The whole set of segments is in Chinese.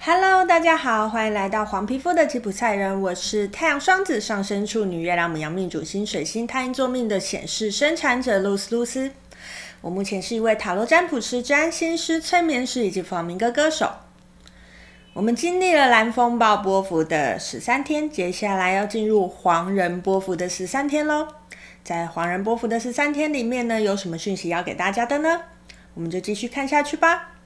Hello，大家好，欢迎来到黄皮肤的吉普赛人。我是太阳双子上升处女月亮母羊命主星水星太阴坐命的显示生产者露丝露丝。我目前是一位塔罗占卜师、占星师、催眠师以及弗明哥歌手。我们经历了蓝风暴波幅的十三天，接下来要进入黄人波幅的十三天喽。在黄人波幅的十三天里面呢，有什么讯息要给大家的呢？我们就继续看下去吧。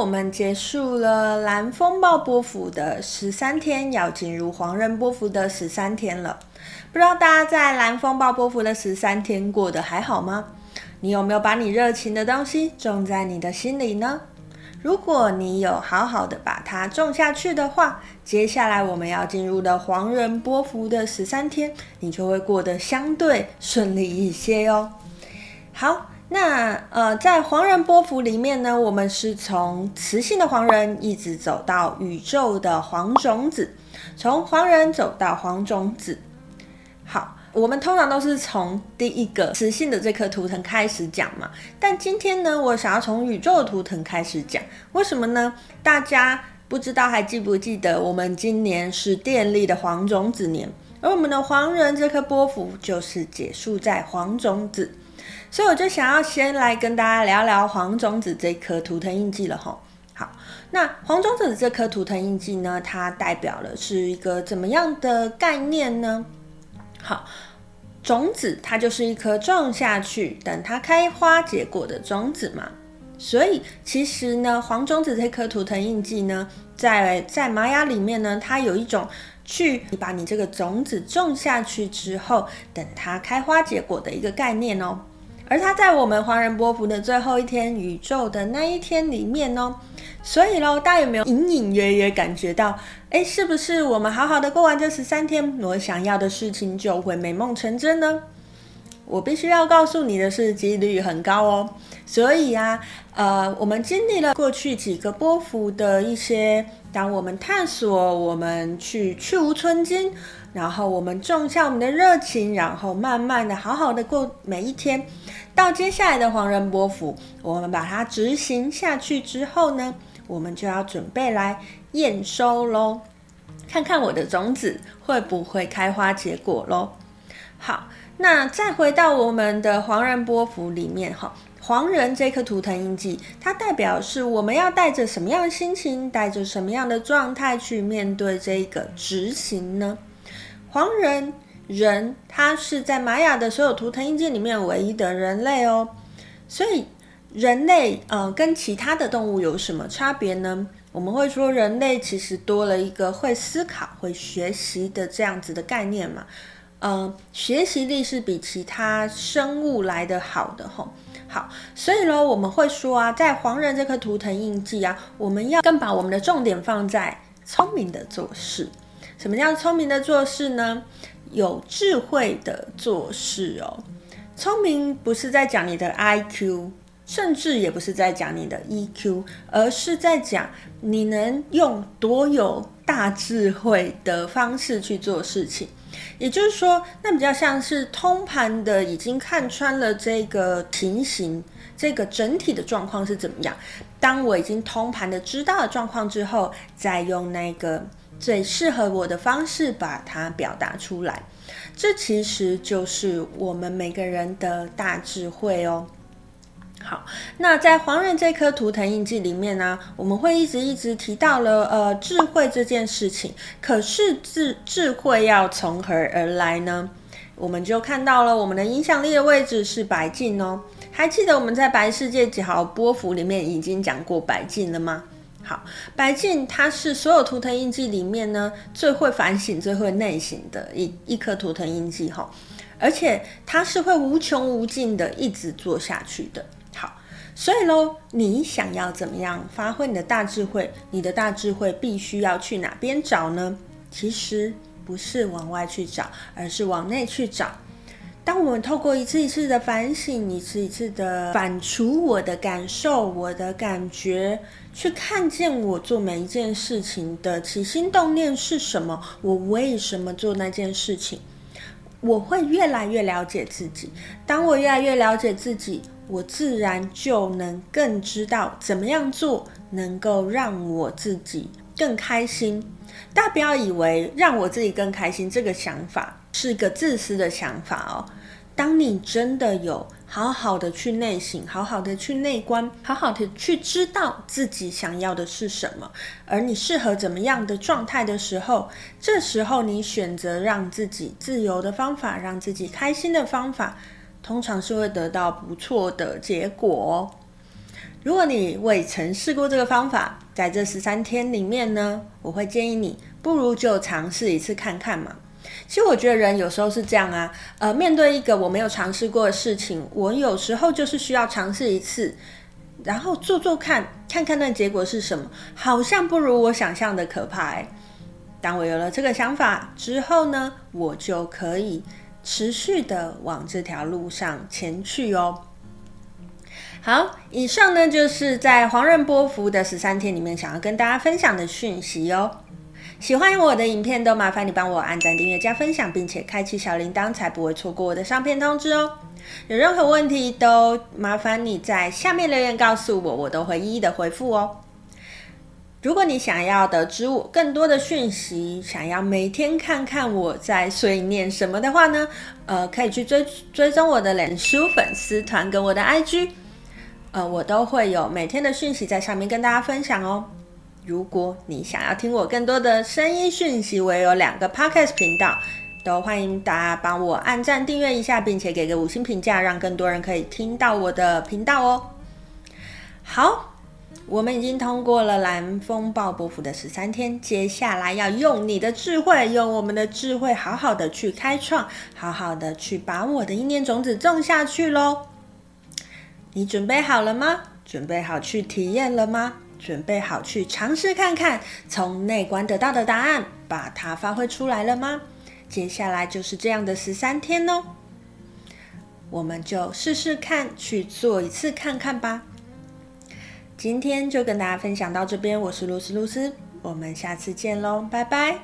我们结束了蓝风暴波幅的十三天，要进入黄人波幅的十三天了。不知道大家在蓝风暴波幅的十三天过得还好吗？你有没有把你热情的东西种在你的心里呢？如果你有好好的把它种下去的话，接下来我们要进入的黄人波幅的十三天，你就会过得相对顺利一些哦。好。那呃，在黄人波幅里面呢，我们是从磁性的黄人一直走到宇宙的黄种子，从黄人走到黄种子。好，我们通常都是从第一个磁性的这颗图腾开始讲嘛，但今天呢，我想要从宇宙的图腾开始讲，为什么呢？大家不知道还记不记得，我们今年是电力的黄种子年，而我们的黄人这颗波幅就是结束在黄种子。所以我就想要先来跟大家聊聊黄种子这颗图腾印记了吼。好，那黄种子这颗图腾印记呢，它代表了是一个怎么样的概念呢？好，种子它就是一颗种下去，等它开花结果的种子嘛。所以其实呢，黄种子这颗图腾印记呢，在在玛雅里面呢，它有一种去你把你这个种子种下去之后，等它开花结果的一个概念哦。而他在我们华人波普的最后一天，宇宙的那一天里面哦，所以喽，大家有没有隐隐约约感觉到，诶，是不是我们好好的过完这十三天，我想要的事情就会美梦成真呢？我必须要告诉你的是，几率很高哦。所以啊，呃，我们经历了过去几个波幅的一些，当我们探索，我们去去无存金。然后我们种下我们的热情，然后慢慢的好好的过每一天。到接下来的黄人波幅，我们把它执行下去之后呢，我们就要准备来验收喽，看看我的种子会不会开花结果喽。好，那再回到我们的黄人波幅里面哈，黄人这颗图腾印记，它代表是我们要带着什么样的心情，带着什么样的状态去面对这一个执行呢？黄人人，他是在玛雅的所有图腾印记里面唯一的人类哦。所以人类呃跟其他的动物有什么差别呢？我们会说人类其实多了一个会思考、会学习的这样子的概念嘛。呃，学习力是比其他生物来得好的吼。好，所以呢，我们会说啊，在黄人这颗图腾印记啊，我们要更把我们的重点放在聪明的做事。什么叫聪明的做事呢？有智慧的做事哦。聪明不是在讲你的 IQ，甚至也不是在讲你的 EQ，而是在讲你能用多有大智慧的方式去做事情。也就是说，那比较像是通盘的，已经看穿了这个情形，这个整体的状况是怎么样。当我已经通盘的知道了状况之后，再用那个。最适合我的方式把它表达出来，这其实就是我们每个人的大智慧哦。好，那在黄人这颗图腾印记里面呢，我们会一直一直提到了呃智慧这件事情。可是智智慧要从何而来呢？我们就看到了我们的影响力的位置是白镜哦。还记得我们在白世界几号波幅里面已经讲过白镜了吗？好，白镜它是所有图腾印记里面呢最会反省、最会内省的一一颗图腾印记哈，而且它是会无穷无尽的一直做下去的。所以喽，你想要怎么样发挥你的大智慧？你的大智慧必须要去哪边找呢？其实不是往外去找，而是往内去找。当我们透过一次一次的反省，一次一次的反刍我的感受、我的感觉，去看见我做每一件事情的起心动念是什么，我为什么做那件事情，我会越来越了解自己。当我越来越了解自己，我自然就能更知道怎么样做能够让我自己更开心。大家不要以为让我自己更开心这个想法是个自私的想法哦。当你真的有好好的去内省，好好的去内观，好好的去知道自己想要的是什么，而你适合怎么样的状态的时候，这时候你选择让自己自由的方法，让自己开心的方法，通常是会得到不错的结果。如果你未曾试过这个方法，在这十三天里面呢，我会建议你，不如就尝试一次看看嘛。其实我觉得人有时候是这样啊，呃，面对一个我没有尝试过的事情，我有时候就是需要尝试一次，然后做做看，看看那结果是什么，好像不如我想象的可怕欸。当我有了这个想法之后呢，我就可以持续的往这条路上前去哦。好，以上呢就是在黄人波符的十三天里面想要跟大家分享的讯息哦。喜欢我的影片都麻烦你帮我按赞、订阅、加分享，并且开启小铃铛，才不会错过我的上片通知哦。有任何问题都麻烦你在下面留言告诉我，我都会一一的回复哦。如果你想要得知我更多的讯息，想要每天看看我在碎念什么的话呢，呃，可以去追追踪我的脸书粉丝团跟我的 IG，呃，我都会有每天的讯息在上面跟大家分享哦。如果你想要听我更多的声音讯息，我也有两个 podcast 频道，都欢迎大家帮我按赞订阅一下，并且给个五星评价，让更多人可以听到我的频道哦。好，我们已经通过了蓝风暴波幅的十三天，接下来要用你的智慧，用我们的智慧，好好的去开创，好好的去把我的意念种子种下去喽。你准备好了吗？准备好去体验了吗？准备好去尝试看看，从内观得到的答案，把它发挥出来了吗？接下来就是这样的十三天哦，我们就试试看，去做一次看看吧。今天就跟大家分享到这边，我是露丝露丝，我们下次见喽，拜拜。